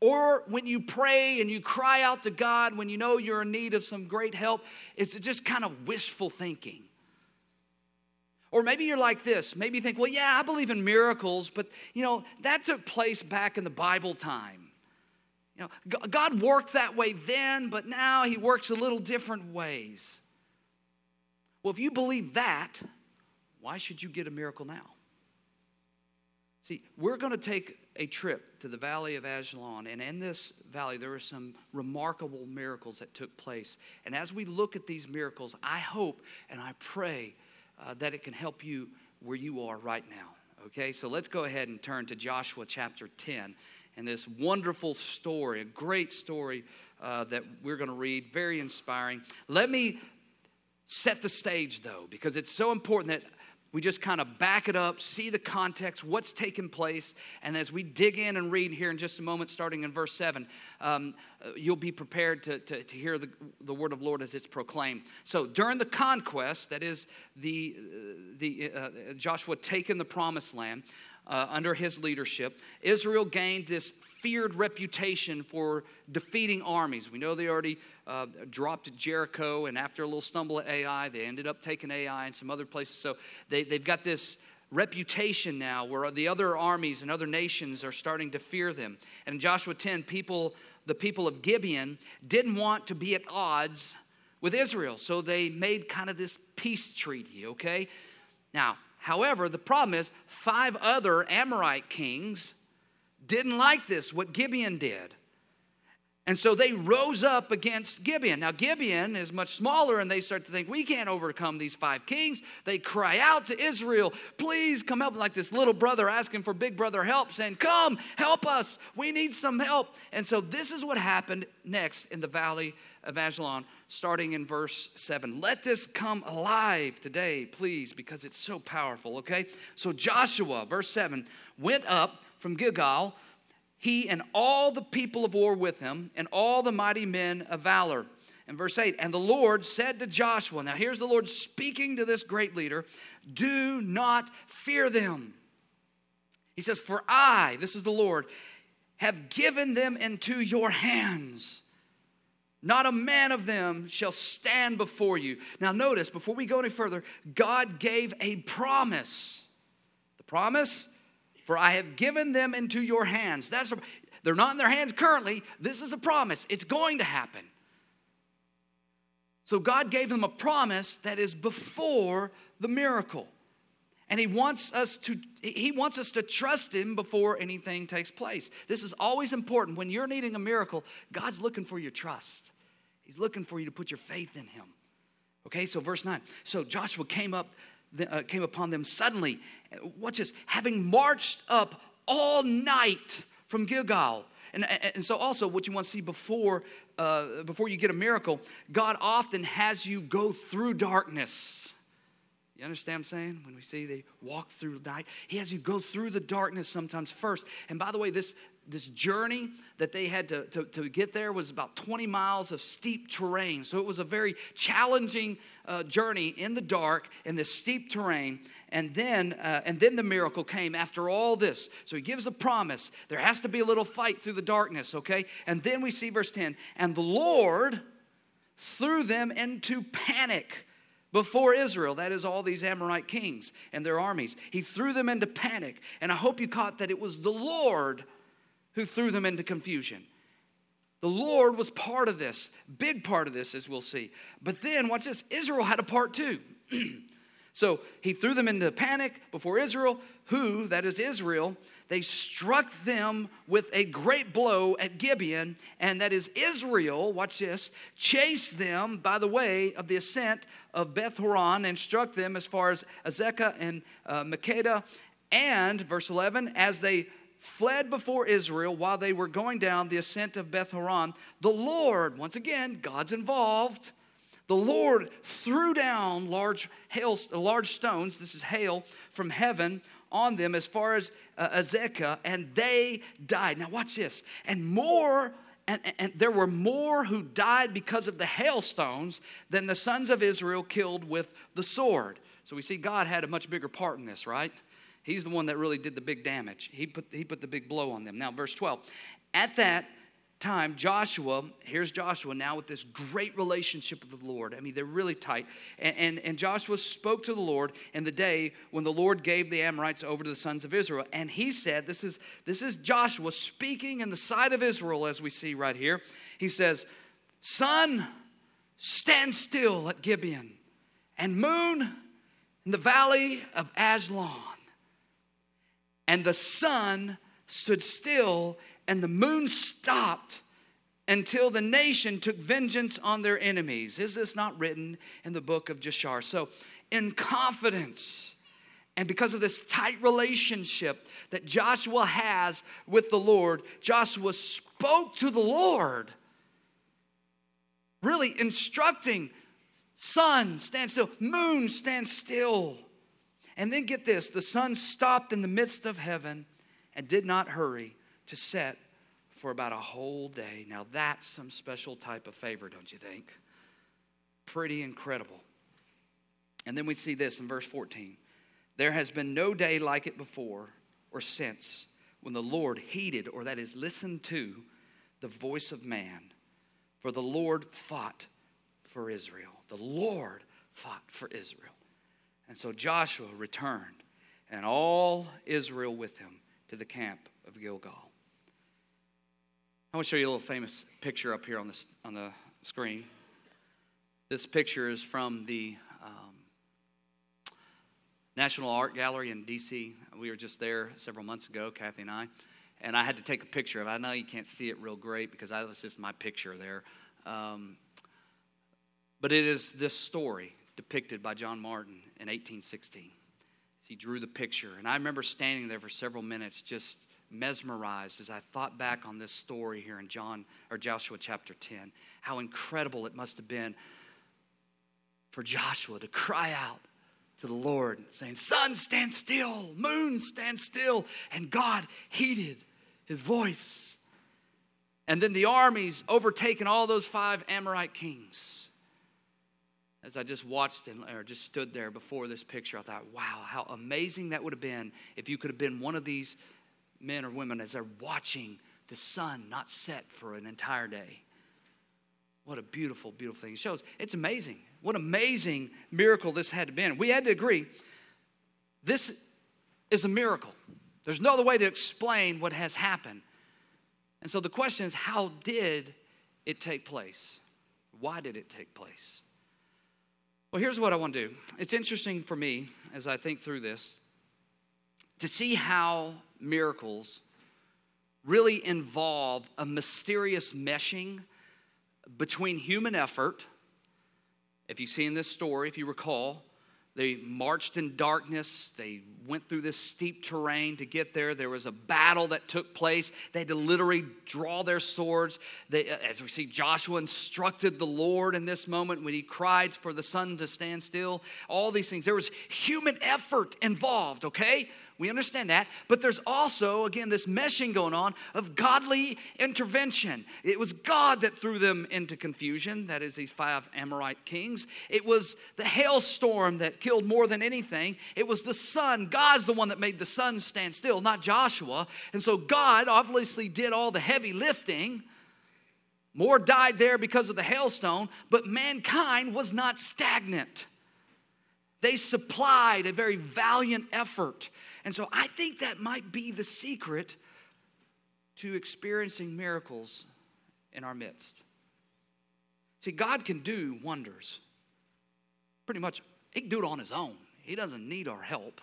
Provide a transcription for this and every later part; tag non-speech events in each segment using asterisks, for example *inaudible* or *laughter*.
Or when you pray and you cry out to God when you know you're in need of some great help, is just kind of wishful thinking? Or maybe you're like this. Maybe you think, well, yeah, I believe in miracles, but you know, that took place back in the Bible time. You know, God worked that way then, but now he works a little different ways. Well, if you believe that, why should you get a miracle now? See, we're going to take a trip to the valley of Ajalon, and in this valley, there were some remarkable miracles that took place. And as we look at these miracles, I hope and I pray uh, that it can help you where you are right now. Okay, so let's go ahead and turn to Joshua chapter 10 and this wonderful story, a great story uh, that we're going to read, very inspiring. Let me set the stage though, because it's so important that we just kind of back it up, see the context, what's taking place, and as we dig in and read here in just a moment, starting in verse 7, um, you'll be prepared to, to, to, hear the, the word of Lord as it's proclaimed. So during the conquest, that is the, the uh, Joshua taking the promised land, uh, under his leadership, Israel gained this feared reputation for defeating armies. We know they already uh, dropped Jericho, and after a little stumble at Ai, they ended up taking Ai and some other places. So they, they've got this reputation now where the other armies and other nations are starting to fear them. And in Joshua 10, people, the people of Gibeon didn't want to be at odds with Israel, so they made kind of this peace treaty, okay? Now, However, the problem is, five other Amorite kings didn't like this, what Gibeon did. And so they rose up against Gibeon. Now, Gibeon is much smaller, and they start to think, we can't overcome these five kings. They cry out to Israel, please come help, like this little brother asking for big brother help, saying, Come, help us. We need some help. And so this is what happened next in the valley of Ajalon starting in verse 7. Let this come alive today, please, because it's so powerful, okay? So Joshua, verse 7, went up from Gilgal, he and all the people of war with him, and all the mighty men of valor. And verse 8, and the Lord said to Joshua, now here's the Lord speaking to this great leader, do not fear them. He says, For I, this is the Lord, have given them into your hands. Not a man of them shall stand before you. Now, notice, before we go any further, God gave a promise. The promise, for I have given them into your hands. That's a, they're not in their hands currently. This is a promise. It's going to happen. So God gave them a promise that is before the miracle. And he wants us to he wants us to trust him before anything takes place. This is always important when you're needing a miracle, God's looking for your trust. He's looking for you to put your faith in him. Okay, so verse 9. So Joshua came up uh, came upon them suddenly. Watch this, having marched up all night from Gilgal. And, and so also what you want to see before uh, before you get a miracle, God often has you go through darkness. You understand what I'm saying? When we see they walk through night, he has you go through the darkness sometimes first. And by the way, this this journey that they had to, to, to, get there was about 20 miles of steep terrain. So it was a very challenging uh, journey in the dark in this steep terrain. And then, uh, and then the miracle came after all this. So he gives a promise. There has to be a little fight through the darkness, okay? And then we see verse 10 and the Lord threw them into panic before Israel, that is, all these Amorite kings and their armies. He threw them into panic. And I hope you caught that it was the Lord who threw them into confusion. The Lord was part of this, big part of this, as we'll see. But then, watch this Israel had a part too. *clears throat* so he threw them into panic before Israel, who, that is Israel, they struck them with a great blow at Gibeon, and that is Israel, watch this, chased them by the way of the ascent of Beth Horon and struck them as far as Azekah and uh, Makkedah. And, verse 11, as they fled before Israel while they were going down the ascent of Beth Horon, the Lord, once again, God's involved. The Lord threw down large hail, large stones. This is hail from heaven on them as far as uh, Azekah, and they died. Now watch this. And more, and, and there were more who died because of the hailstones than the sons of Israel killed with the sword. So we see God had a much bigger part in this, right? He's the one that really did the big damage. He put, he put the big blow on them. Now, verse 12. At that time, Joshua, here's Joshua now with this great relationship with the Lord. I mean, they're really tight. And, and, and, Joshua spoke to the Lord in the day when the Lord gave the Amorites over to the sons of Israel. And he said, This is, this is Joshua speaking in the sight of Israel, as we see right here. He says, Sun, stand still at Gibeon, and moon in the valley of Ajalon. And the sun stood still and the moon stopped until the nation took vengeance on their enemies. Is this not written in the book of Jashar? So, in confidence, and because of this tight relationship that Joshua has with the Lord, Joshua spoke to the Lord, really instructing sun, stand still, moon, stand still. And then get this the sun stopped in the midst of heaven and did not hurry to set for about a whole day. Now, that's some special type of favor, don't you think? Pretty incredible. And then we see this in verse 14 There has been no day like it before or since when the Lord heeded, or that is, listened to, the voice of man. For the Lord fought for Israel. The Lord fought for Israel. And so Joshua returned, and all Israel with him to the camp of Gilgal. I want to show you a little famous picture up here on the, on the screen. This picture is from the um, National Art Gallery in D.C. We were just there several months ago, Kathy and I, and I had to take a picture of it. I know you can't see it real great because that was just my picture there. Um, but it is this story depicted by John Martin in 1816. He drew the picture, and I remember standing there for several minutes just mesmerized as I thought back on this story here in John or Joshua chapter 10. How incredible it must have been for Joshua to cry out to the Lord, saying, Sun, stand still, moon, stand still. And God heeded his voice. And then the armies overtaken all those five Amorite kings. As I just watched and or just stood there before this picture, I thought, wow, how amazing that would have been if you could have been one of these men or women as they're watching the sun not set for an entire day. What a beautiful, beautiful thing. It shows it's amazing. What amazing miracle this had to be. We had to agree this is a miracle. There's no other way to explain what has happened. And so the question is how did it take place? Why did it take place? Well, here's what I want to do. It's interesting for me as I think through this to see how miracles really involve a mysterious meshing between human effort. If you see in this story, if you recall, they marched in darkness. They went through this steep terrain to get there. There was a battle that took place. They had to literally draw their swords. They, uh, as we see, Joshua instructed the Lord in this moment when he cried for the sun to stand still. All these things. There was human effort involved, okay? We understand that. But there's also, again, this meshing going on of godly intervention. It was God that threw them into confusion, that is, these five Amorite kings. It was the hailstorm that killed more than anything. It was the sun. God's the one that made the sun stand still, not Joshua. And so God obviously did all the heavy lifting. More died there because of the hailstone, but mankind was not stagnant. They supplied a very valiant effort. And so I think that might be the secret to experiencing miracles in our midst. See, God can do wonders. Pretty much, He can do it on His own, He doesn't need our help.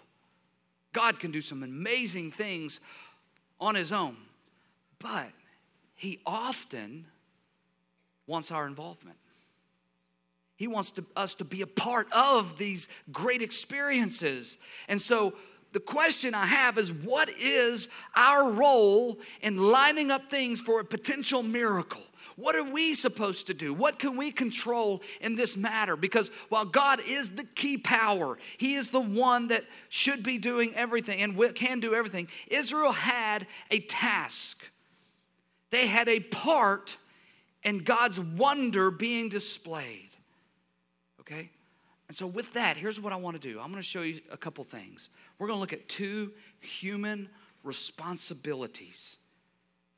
God can do some amazing things on His own, but He often wants our involvement. He wants to, us to be a part of these great experiences. And so, the question I have is what is our role in lining up things for a potential miracle? What are we supposed to do? What can we control in this matter? Because while God is the key power, He is the one that should be doing everything and can do everything, Israel had a task. They had a part in God's wonder being displayed. Okay? And so, with that, here's what I want to do I'm going to show you a couple things. We're going to look at two human responsibilities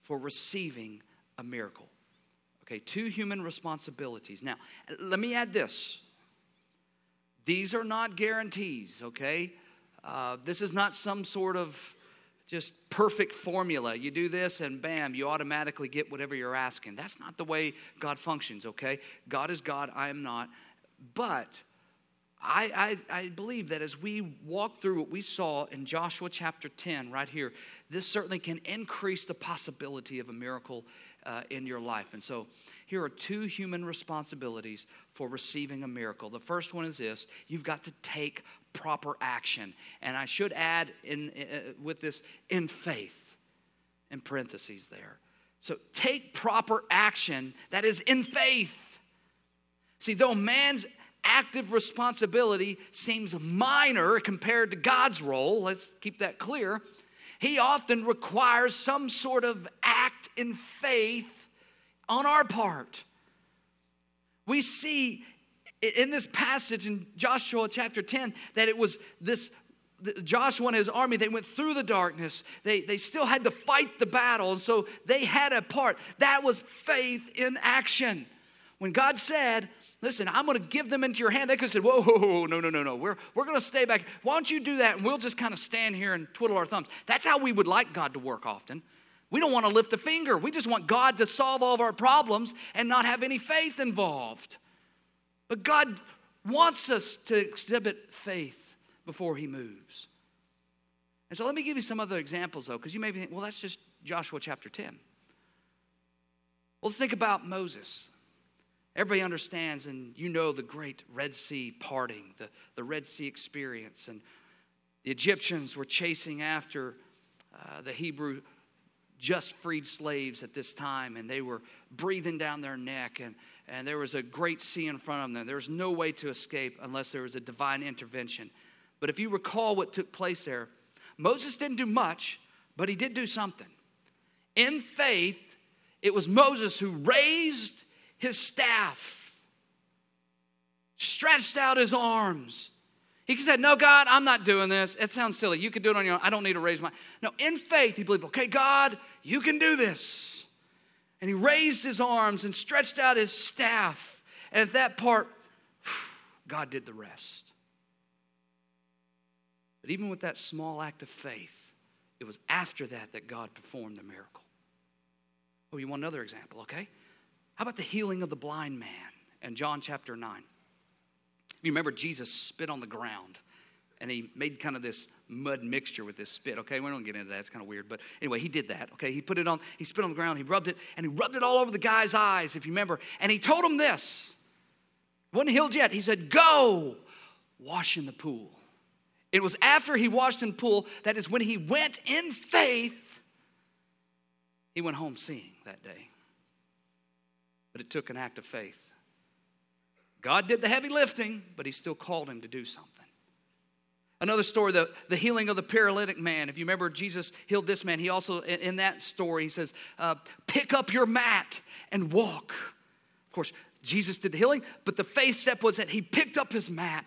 for receiving a miracle. Okay, two human responsibilities. Now, let me add this these are not guarantees, okay? Uh, this is not some sort of just perfect formula. You do this and bam, you automatically get whatever you're asking. That's not the way God functions, okay? God is God, I am not. But I, I, I, believe that as we walk through what we saw in Joshua chapter 10, right here, this certainly can increase the possibility of a miracle uh, in your life. And so, here are two human responsibilities for receiving a miracle. The first one is this you've got to take proper action. And I should add in, uh, with this, in faith, in parentheses there. So, take proper action that is in faith. See, though man's active responsibility seems minor compared to God's role, let's keep that clear, he often requires some sort of act in faith on our part. We see in this passage in Joshua chapter 10 that it was this Joshua and his army, they went through the darkness. They, they still had to fight the battle. And so they had a part. That was faith in action. When God said, Listen, I'm going to give them into your hand, they could have said, Whoa, whoa, whoa, no, no, no, no. We're, we're going to stay back. Why don't you do that? And we'll just kind of stand here and twiddle our thumbs. That's how we would like God to work often. We don't want to lift a finger. We just want God to solve all of our problems and not have any faith involved. But God wants us to exhibit faith before He moves. And so let me give you some other examples, though, because you may be thinking, well, that's just Joshua chapter 10. Well, let's think about Moses. Everybody understands, and you know the great Red Sea parting, the, the Red Sea experience. And the Egyptians were chasing after uh, the Hebrew just freed slaves at this time, and they were breathing down their neck, and, and there was a great sea in front of them. There was no way to escape unless there was a divine intervention. But if you recall what took place there, Moses didn't do much, but he did do something. In faith, it was Moses who raised his staff, stretched out his arms. He said, No, God, I'm not doing this. It sounds silly. You could do it on your own. I don't need to raise my. No, in faith, he believed, Okay, God, you can do this. And he raised his arms and stretched out his staff. And at that part, *sighs* God did the rest. But even with that small act of faith, it was after that that God performed the miracle. Oh, you want another example, okay? How about the healing of the blind man in John chapter 9? You remember Jesus spit on the ground and he made kind of this mud mixture with this spit. Okay, we don't get into that, it's kind of weird. But anyway, he did that. Okay, he put it on, he spit on the ground, he rubbed it, and he rubbed it all over the guy's eyes, if you remember. And he told him this. Wasn't healed yet. He said, Go wash in the pool. It was after he washed in the pool, that is when he went in faith, he went home seeing that day but it took an act of faith. God did the heavy lifting, but he still called him to do something. Another story, the, the healing of the paralytic man. If you remember, Jesus healed this man. He also, in, in that story, he says, uh, Pick up your mat and walk. Of course, Jesus did the healing, but the faith step was that he picked up his mat.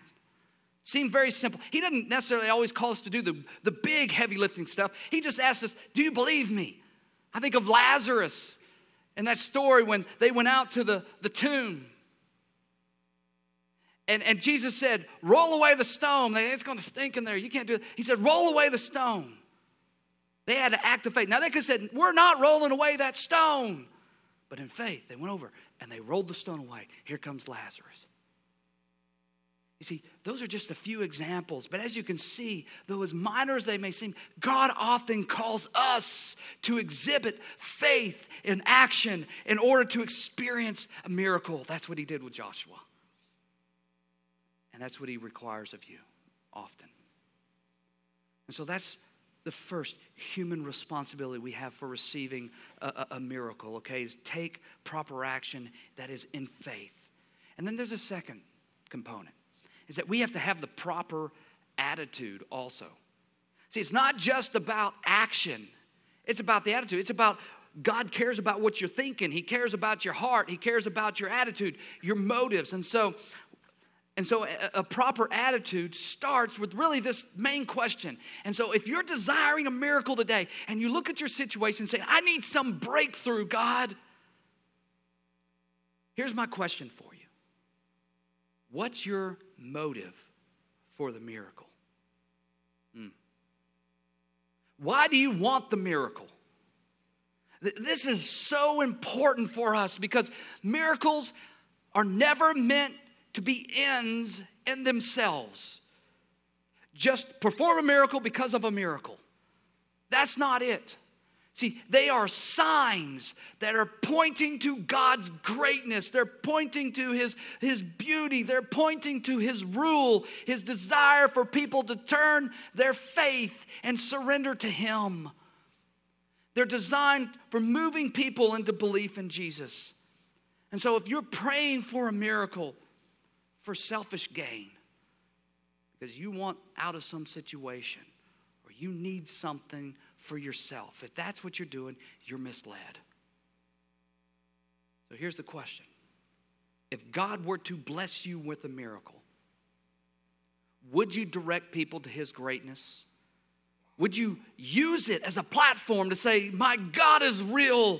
Seemed very simple. He doesn't necessarily always call us to do the, the big heavy lifting stuff. He just asks us, Do you believe me? I think of Lazarus in that story when they went out to the, the tomb. And, and Jesus said, Roll away the stone. It's going to stink in there. You can't do it. He said, Roll away the stone. They had to act of faith. Now they could have said, We're not rolling away that stone. But in faith, they went over and they rolled the stone away. Here comes Lazarus. You see, those are just a few examples, but as you can see, though as minor as they may seem, God often calls us to exhibit faith in action in order to experience a miracle. That's what he did with Joshua. And that's what he requires of you often. And so that's the first human responsibility we have for receiving a, a, a miracle, okay, is take proper action that is in faith. And then there's a second component is that we have to have the proper attitude also. See, it's not just about action, it's about the attitude. It's about God cares about what you're thinking, He cares about your heart, He cares about your attitude, your motives. And so, And so, a, a, proper attitude starts with really this main question. And so, if you're desiring a miracle today and you look at your situation and say, I need some breakthrough, God, here's my question for you What's your motive for the miracle? Hmm. Why do you want the miracle? This is so important for us because miracles are never meant to be ends in themselves. Just perform a miracle because of a miracle. That's not it. See, they are signs that are pointing to God's greatness. They're pointing to his, his beauty. They're pointing to His rule, His desire for people to turn their faith and surrender to Him. They're designed for moving people into belief in Jesus. And so, if you're praying for a miracle for selfish gain, because you want out of some situation or you need something for yourself, if that's what you're doing, you're misled. So, here's the question If God were to bless you with a miracle, would you direct people to His greatness? Would you use it as a platform to say, My God is real?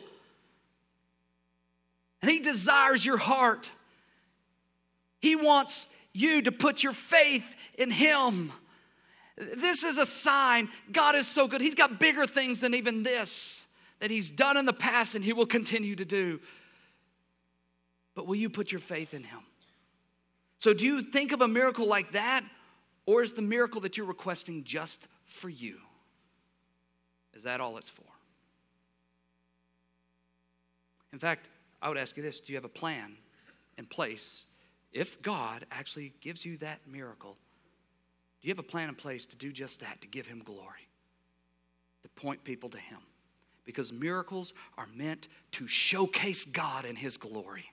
And He desires your heart. He wants you to put your faith in Him. This is a sign God is so good. He's got bigger things than even this that He's done in the past and He will continue to do. But will you put your faith in Him? So, do you think of a miracle like that, or is the miracle that you're requesting just for you? Is that all it's for? In fact, I would ask you this do you have a plan in place if God actually gives you that miracle? Do you have a plan in place to do just that, to give Him glory, to point people to Him? Because miracles are meant to showcase God and His glory.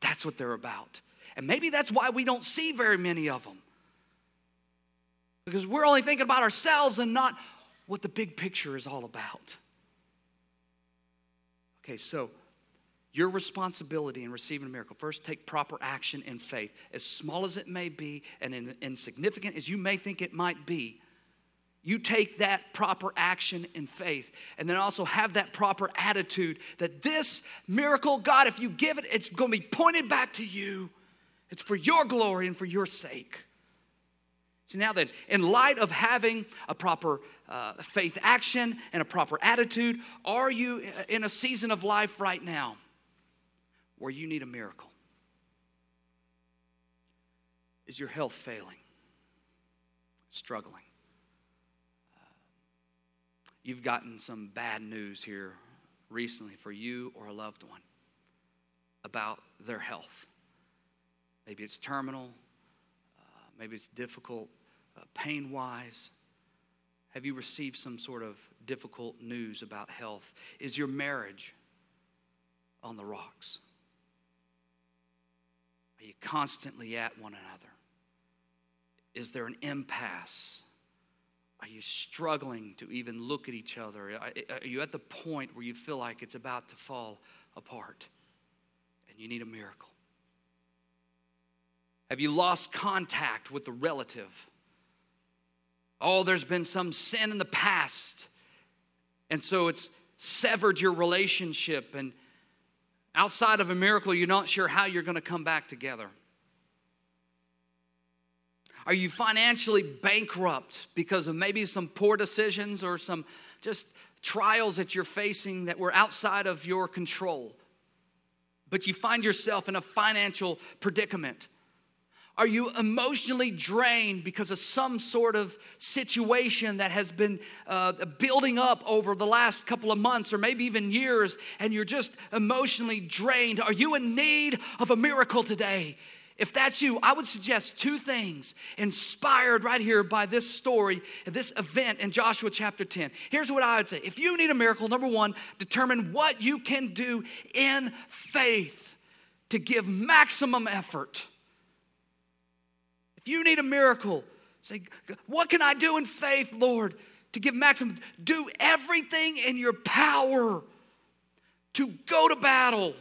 That's what they're about. And maybe that's why we don't see very many of them. Because we're only thinking about ourselves and not what the big picture is all about. Okay, so your responsibility in receiving a miracle first take proper action in faith. As small as it may be and insignificant as you may think it might be you take that proper action in faith. And then also have that proper attitude that this miracle god if you give it it's going to be pointed back to you. It's for your glory and for your sake. See, now then, in light of having a proper uh, faith action and a proper attitude, are you in a season of life right now where you need a miracle? Is your health failing? Struggling? You've gotten some bad news here recently for you or a loved one about their health. Maybe it's terminal, uh, maybe it's difficult uh, pain wise. Have you received some sort of difficult news about health? Is your marriage on the rocks? Are you constantly at one another? Is there an impasse? Are you struggling to even look at each other? Are you at the point where you feel like it's about to fall apart and you need a miracle? Have you lost contact with the relative? Oh, there's been some sin in the past. And so it's severed your relationship. And outside of a miracle, you're not sure how you're going to come back together. Are you financially bankrupt because of maybe some poor decisions or some just trials that you're facing that were outside of your control? But you find yourself in a financial predicament. Are you emotionally drained because of some sort of situation that has been uh, building up over the last couple of months or maybe even years and you're just emotionally drained? Are you in need of a miracle today? If that's you, I would suggest two things inspired right here by this story, this event in Joshua chapter 10. Here's what I would say if you need a miracle, number one, determine what you can do in faith to give maximum effort if you need a miracle, say, What can I do in faith, Lord, to give maximum? Do everything in your power to go to battle.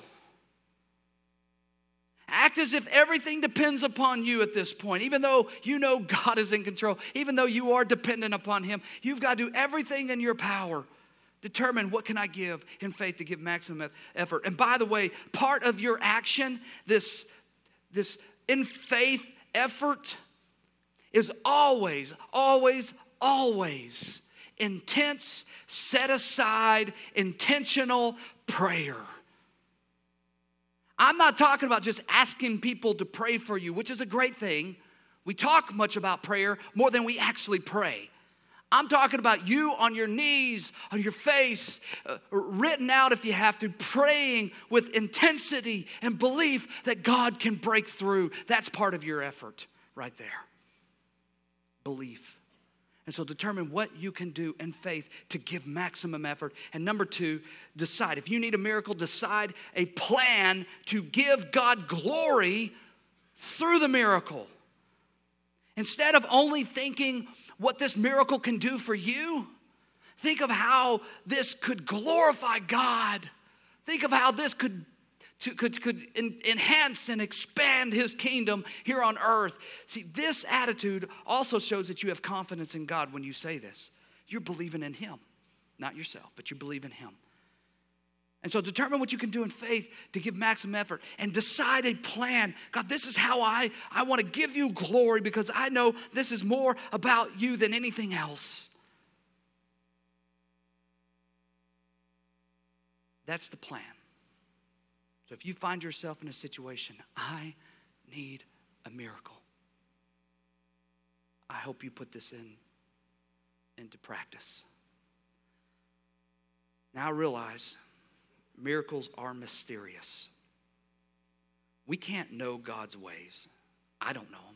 Act as if everything depends upon you at this point. Even though you know God is in control, even though you are dependent upon Him, you've got to do everything in your power. Determine what can I give in faith to give maximum effort. And by the way, part of your action, this, this in faith effort, is always, always, always intense, set aside, intentional prayer. I'm not talking about just asking people to pray for you, which is a great thing. We talk much about prayer more than we actually pray. I'm talking about you on your knees, on your face, uh, written out if you have to, praying with intensity and belief that God can break through. That's part of your effort right there. Belief. And so determine what you can do in faith to give maximum effort. And number two, decide. If you need a miracle, decide a plan to give God glory through the miracle. Instead of only thinking what this miracle can do for you, think of how this could glorify God. Think of how this could to, could, could enhance and expand his kingdom here on earth. See, this attitude also shows that you have confidence in God when you say this. You're believing in him, not yourself, but you believe in him. And so determine what you can do in faith to give maximum effort and decide a plan. God, this is how I, I want to give you glory because I know this is more about you than anything else. That's the plan. So if you find yourself in a situation, I need a miracle. I hope you put this in into practice. Now realize miracles are mysterious. We can't know God's ways. I don't know them.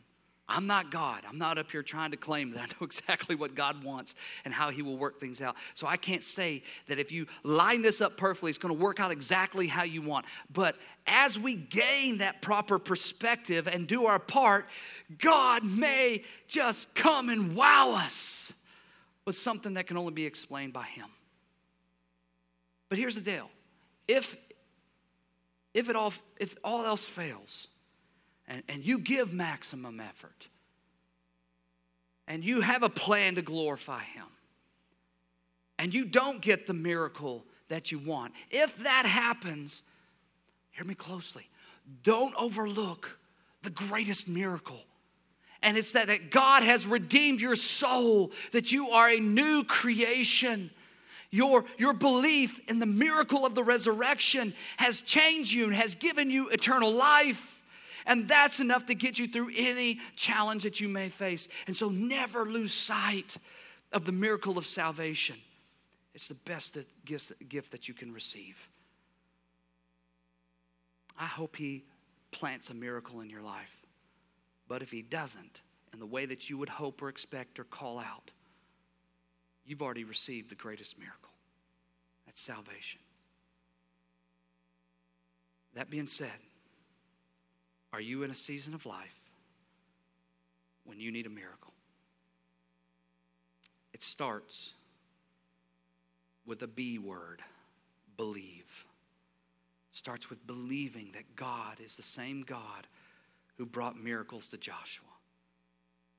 I'm not God. I'm not up here trying to claim that I know *laughs* exactly what God wants and how He will work things out. So I can't say that if you line this up perfectly, it's going to work out exactly how you want. But as we gain that proper perspective and do our part, God may just come and wow us with something that can only be explained by Him. But here's the deal if, if, it all, if all else fails, and, and you give maximum effort and you have a plan to glorify Him and you don't get the miracle that you want, if that happens, hear me closely, don't overlook the greatest miracle. And it's that, that God has redeemed your soul, that you are a new creation. Your, your belief in the miracle of the resurrection has changed you and has given you eternal life. And that's enough to get you through any challenge that you may face. And so never lose sight of the miracle of salvation. It's the best gift that you can receive. I hope He plants a miracle in your life. But if He doesn't, in the way that you would hope or expect or call out, you've already received the greatest miracle. That's salvation. That being said, are you in a season of life when you need a miracle? It starts with a B word believe. starts with believing that God is the same God who brought miracles to Joshua,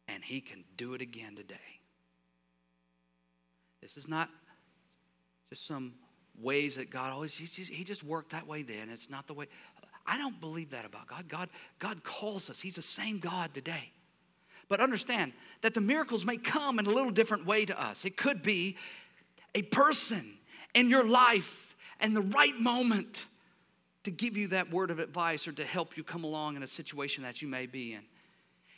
and he can do it again today. This is not just some ways that God always, he just, he just worked that way then. It's not the way. I don't believe that about God. God, God calls us. He's the same God today. But understand that the miracles may come in a little different way to us. It could be a person in your life and the right moment to give you that word of advice or to help you come along in a situation that you may be in.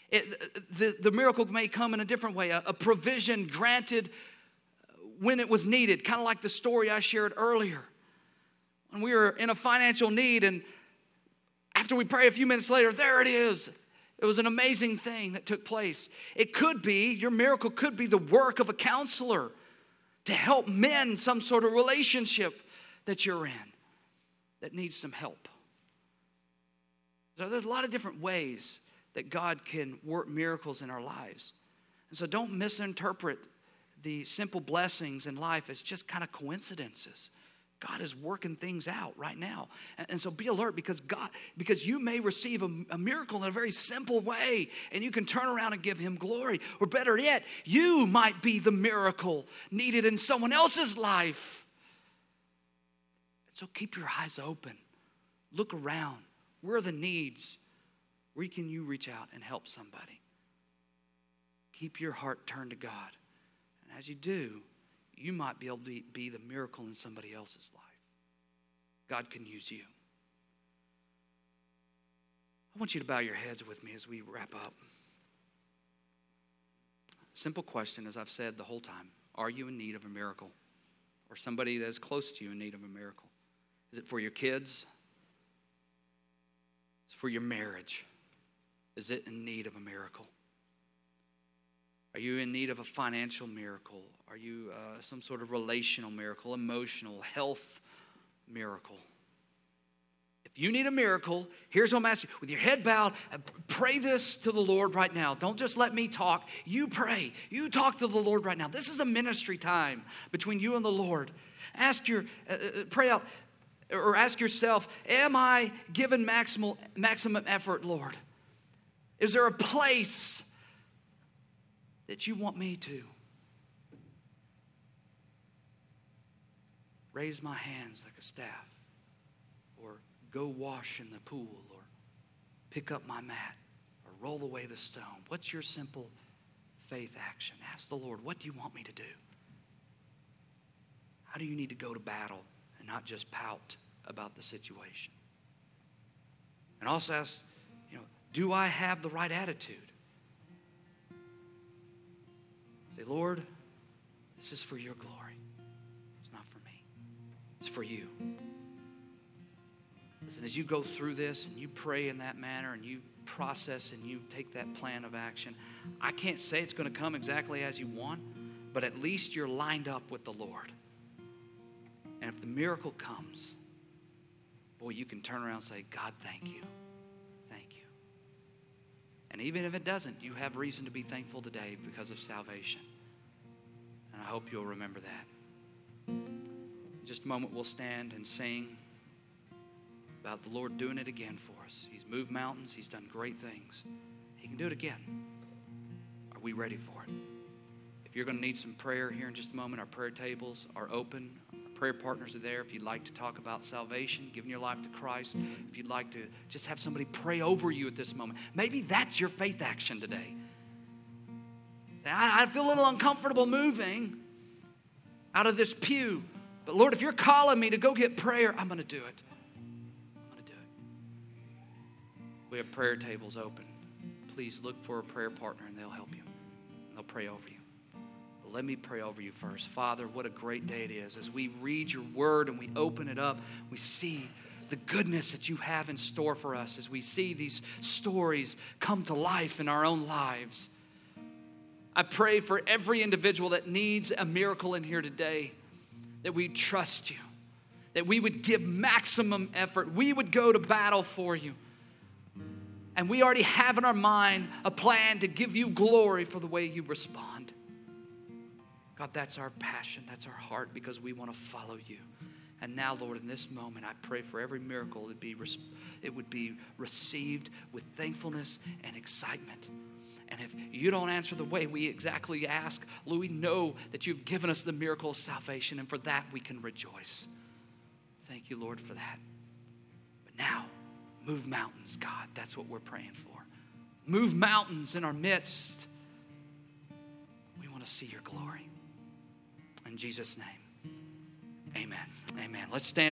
It, the, the miracle may come in a different way, a, a provision granted when it was needed, kind of like the story I shared earlier. When we were in a financial need and after we pray a few minutes later, there it is. It was an amazing thing that took place. It could be, your miracle could be the work of a counselor to help mend some sort of relationship that you're in that needs some help. So there's a lot of different ways that God can work miracles in our lives. And so don't misinterpret the simple blessings in life as just kind of coincidences. God is working things out right now. And, so be alert because God, because you may receive a, a, miracle in a very simple way and you can turn around and give him glory. Or better yet, you might be the miracle needed in someone else's life. And so keep your eyes open. Look around. Where are the needs? Where can you reach out and help somebody? Keep your heart turned to God. And as you do, you might be able to be the miracle in somebody else's life. God can use you. I want you to bow your heads with me as we wrap up. Simple question, as I've said the whole time Are you in need of a miracle? Or somebody that is close to you in need of a miracle? Is it for your kids? Is it for your marriage? Is it in need of a miracle? Are you in need of a financial miracle? Are you uh, some sort of relational miracle, emotional, health miracle? If you need a miracle, here's what I'm asking you. With your head bowed, uh, pray this to the Lord right now. Don't just let me talk. You pray. You talk to the Lord right now. This is a ministry time between you and the Lord. Ask your, uh, uh pray out, or ask yourself, Am I given maximal, maximum effort, Lord? Is there a place that you want me to. Raise my hands like a staff, or go wash in the pool, or pick up my mat, or roll away the stone. What's your simple faith action? Ask the Lord, what do you want me to do? How do you need to go to battle and not just pout about the situation? And also ask, you know, do I have the right attitude? Say, Lord, this is for your glory. It's not for me, it's for you. Listen, as you go through this and you pray in that manner and you process and you take that plan of action, I can't say it's going to come exactly as you want, but at least you're lined up with the Lord. And if the miracle comes, boy, you can turn around and say, God, thank you. And even if it doesn't, you have reason to be thankful today because of salvation. And I hope you'll remember that. In just a moment, we'll stand and sing about the Lord doing it again for us. He's moved mountains, He's done great things. He can do it again. Are we ready for it? If you're going to need some prayer here in just a moment, our prayer tables are open prayer partners are there if you'd like to talk about salvation, giving your life to Christ. If you'd like to just have somebody pray over you at this moment, maybe that's your faith action today. I, feel a little uncomfortable moving out of this pew, but Lord, if you're calling me to go get prayer, I'm going to do it. I'm going to do it. We have prayer tables open. Please look for a prayer partner and they'll help you. They'll pray over you let me pray over you first. Father, what a great day it is. As we read your word and we open it up, we see the goodness that you have in store for us as we see these stories come to life in our own lives. I pray for every individual that needs a miracle in here today that we trust you, that we would give maximum effort, we would go to battle for you. And we already have in our mind a plan to give you glory for the way you respond. God, that's our passion, that's our heart because we want to follow you. And now, Lord, in this moment, I pray for every miracle it, be, it would be received with thankfulness and excitement. And if you don't answer the way we exactly ask, Lord, we know that you've given us the miracle of salvation, and for that we can rejoice. Thank you, Lord, for that. But now, move mountains, God. That's what we're praying for. Move mountains in our midst. We want to see your glory. In Jesus' name, amen. Amen. Let's stand.